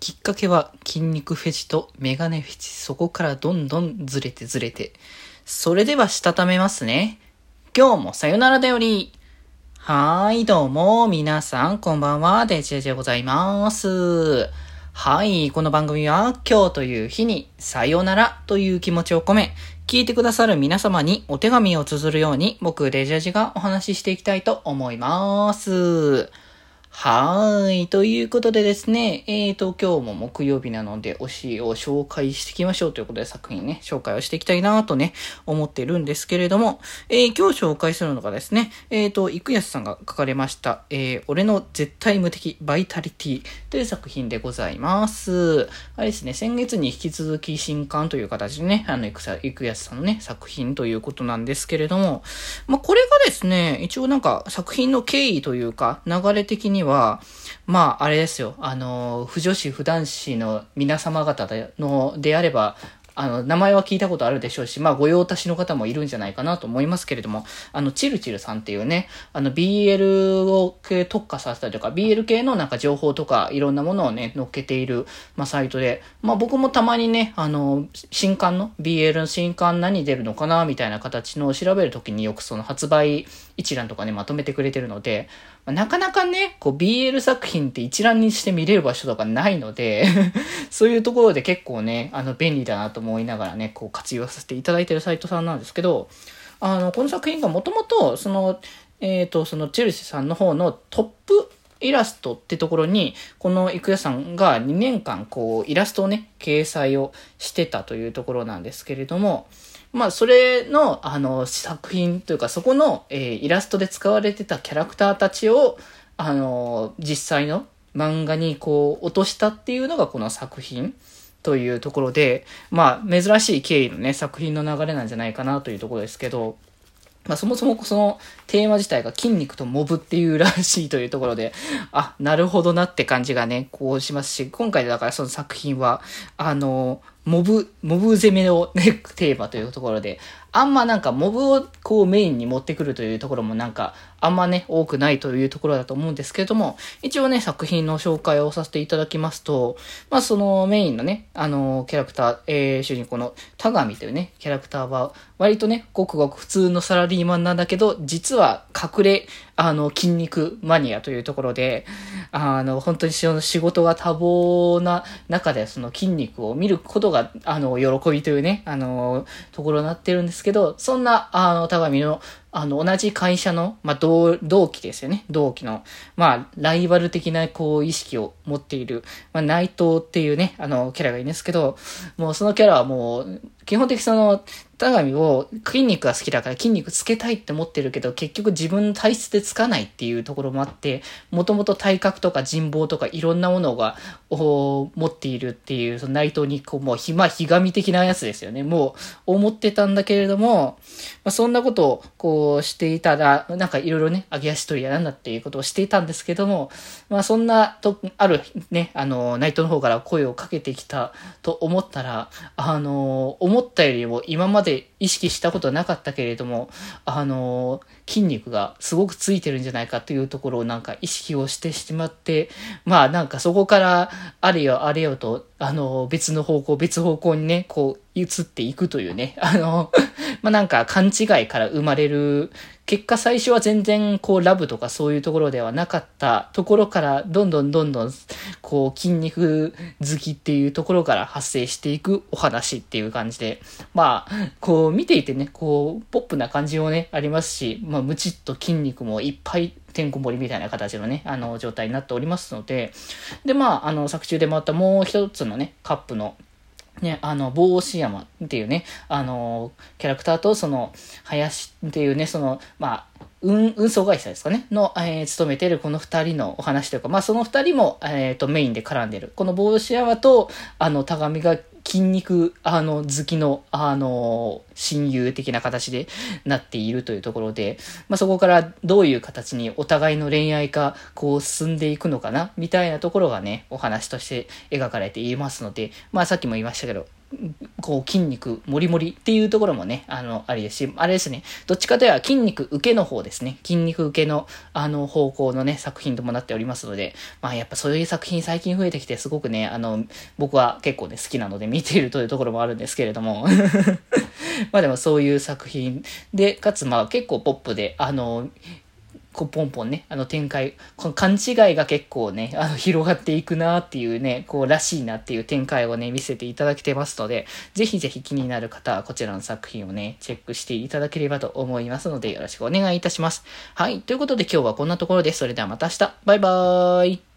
きっかけは筋肉フェチとメガネフェチ。そこからどんどんずれてずれて。それではしたためますね。今日もさよならだより。はーい、どうも、皆さん、こんばんは、デジェジでございます。はい、この番組は、今日という日に、さよならという気持ちを込め、聞いてくださる皆様にお手紙を綴るように、僕、デジェジがお話ししていきたいと思います。はーい。ということでですね、えーと、今日も木曜日なので、推しを紹介していきましょうということで作品ね、紹介をしていきたいなとね、思ってるんですけれども、えー今日紹介するのがですね、えーと、生安さんが書かれました、えー、俺の絶対無敵バイタリティという作品でございます。あれですね、先月に引き続き新刊という形でね、あの、生さ生安さんのね、作品ということなんですけれども、まあ、これがですね、一応なんか作品の経緯というか、流れ的には、はまあ、あれですよ、あの、不女子、不男子の皆様方での、であれば、あの、名前は聞いたことあるでしょうし、まあ、御用達の方もいるんじゃないかなと思いますけれども、あの、チルチルさんっていうね、あの、BL を系特化させたりとか、BL 系のなんか情報とか、いろんなものをね、載っけている、まあ、サイトで、まあ、僕もたまにね、あの、新刊の、BL の新刊何出るのかな、みたいな形のを調べるときによくその発売一覧とかね、まとめてくれてるので、なかなかね、こう BL 作品って一覧にして見れる場所とかないので、そういうところで結構ね、あの、便利だなと思いながらね、こう活用させていただいてるサイトさんなんですけど、あの、この作品がもともと、その、えっ、と、そのチェルシーさんの方のトップイラストってところに、この郁也さんが2年間こうイラストをね、掲載をしてたというところなんですけれども、まあ、それの、あの、作品というか、そこの、えーイラストで使われてたキャラクターたちを、あの、実際の漫画にこう、落としたっていうのがこの作品というところで、まあ、珍しい経緯のね、作品の流れなんじゃないかなというところですけど、まあ、そもそもそのテーマ自体が筋肉とモブっていうらしいというところで、あ、なるほどなって感じがね、こうしますし、今回だからその作品は、あの、モブ、モブ攻めのね、テーマというところで、あんまなんかモブをこうメインに持ってくるというところもなんか、あんまね、多くないというところだと思うんですけれども、一応ね、作品の紹介をさせていただきますと、まあそのメインのね、あの、キャラクター、えー、主人公の田上というね、キャラクターは、割とね、ごくごく普通のサラリーマンなんだけど、実は隠れ、あの、筋肉マニアというところで、あの、本当にその仕事が多忙な中で、その筋肉を見ることが、あの、喜びというね、あの、ところになってるんですけど、そんな、あの、田上の、あの、同じ会社の、まあ、同、同期ですよね。同期の、まあ、ライバル的な、こう、意識を持っている、まあ、内藤っていうね、あの、キャラがいるんですけど、もうそのキャラはもう、基本的にその、田上を筋肉が好きだから筋肉つけたいって思ってるけど、結局自分の体質でつかないっていうところもあって、もともと体格とか人望とかいろんなものが、お持っているっていう、その内藤にこう、もうひま、ひがみ的なやつですよね。もう、思ってたんだけれども、まあ、そんなことを、こう、していたら、なんかいろいろね、揚げ足取りやなんだっていうことをしていたんですけども、まあ、そんな、と、あるね、あの、内藤の方から声をかけてきたと思ったら、あの、思思ったよりも今まで意識したことなかったけれども、あの、筋肉がすごくついてるんじゃないかというところをなんか意識をしてしまって、まあなんかそこからあれよあれよと、あの、別の方向、別方向にね、こう移っていくというね、あの、まあなんか勘違いから生まれる、結果最初は全然こうラブとかそういうところではなかったところからどんどんどんどんこう筋肉好きっていうところから発生していくお話っていう感じで、まあ、こう見ていてね、こうポップな感じもね、ありますし、まあムチっと筋肉もいっぱいてんこ盛りみたいな形のね、あの状態になっておりますので、でまあ、あの作中でまたもう一つのね、カップのね、あの、帽子山っていうね、あの、キャラクターと、その、林っていうね、その、まあ、運、運送会社ですかねの、えー勤めてるこの二人のお話というか、まあ、その二人も、えっ、と、メインで絡んでる。この帽子山と、あの、田上が筋肉、あの、好きの、あの、親友的な形でなっているというところで、まあ、そこからどういう形にお互いの恋愛が、こう、進んでいくのかなみたいなところがね、お話として描かれていますので、まあ、さっきも言いましたけど、こう筋肉もりもりっていうところもね、あの、ありですし、あれですね、どっちかといえば筋肉受けの方ですね。筋肉受けの、あの、方向のね、作品ともなっておりますので、まあやっぱそういう作品最近増えてきてすごくね、あの、僕は結構ね、好きなので見ているというところもあるんですけれども、まあでもそういう作品で、かつまあ結構ポップで、あの、こうポンポンね、あの展開、この勘違いが結構ね、あの広がっていくなっていうね、こうらしいなっていう展開をね、見せていただけてますので、ぜひぜひ気になる方はこちらの作品をね、チェックしていただければと思いますので、よろしくお願いいたします。はい、ということで今日はこんなところです。それではまた明日。バイバーイ。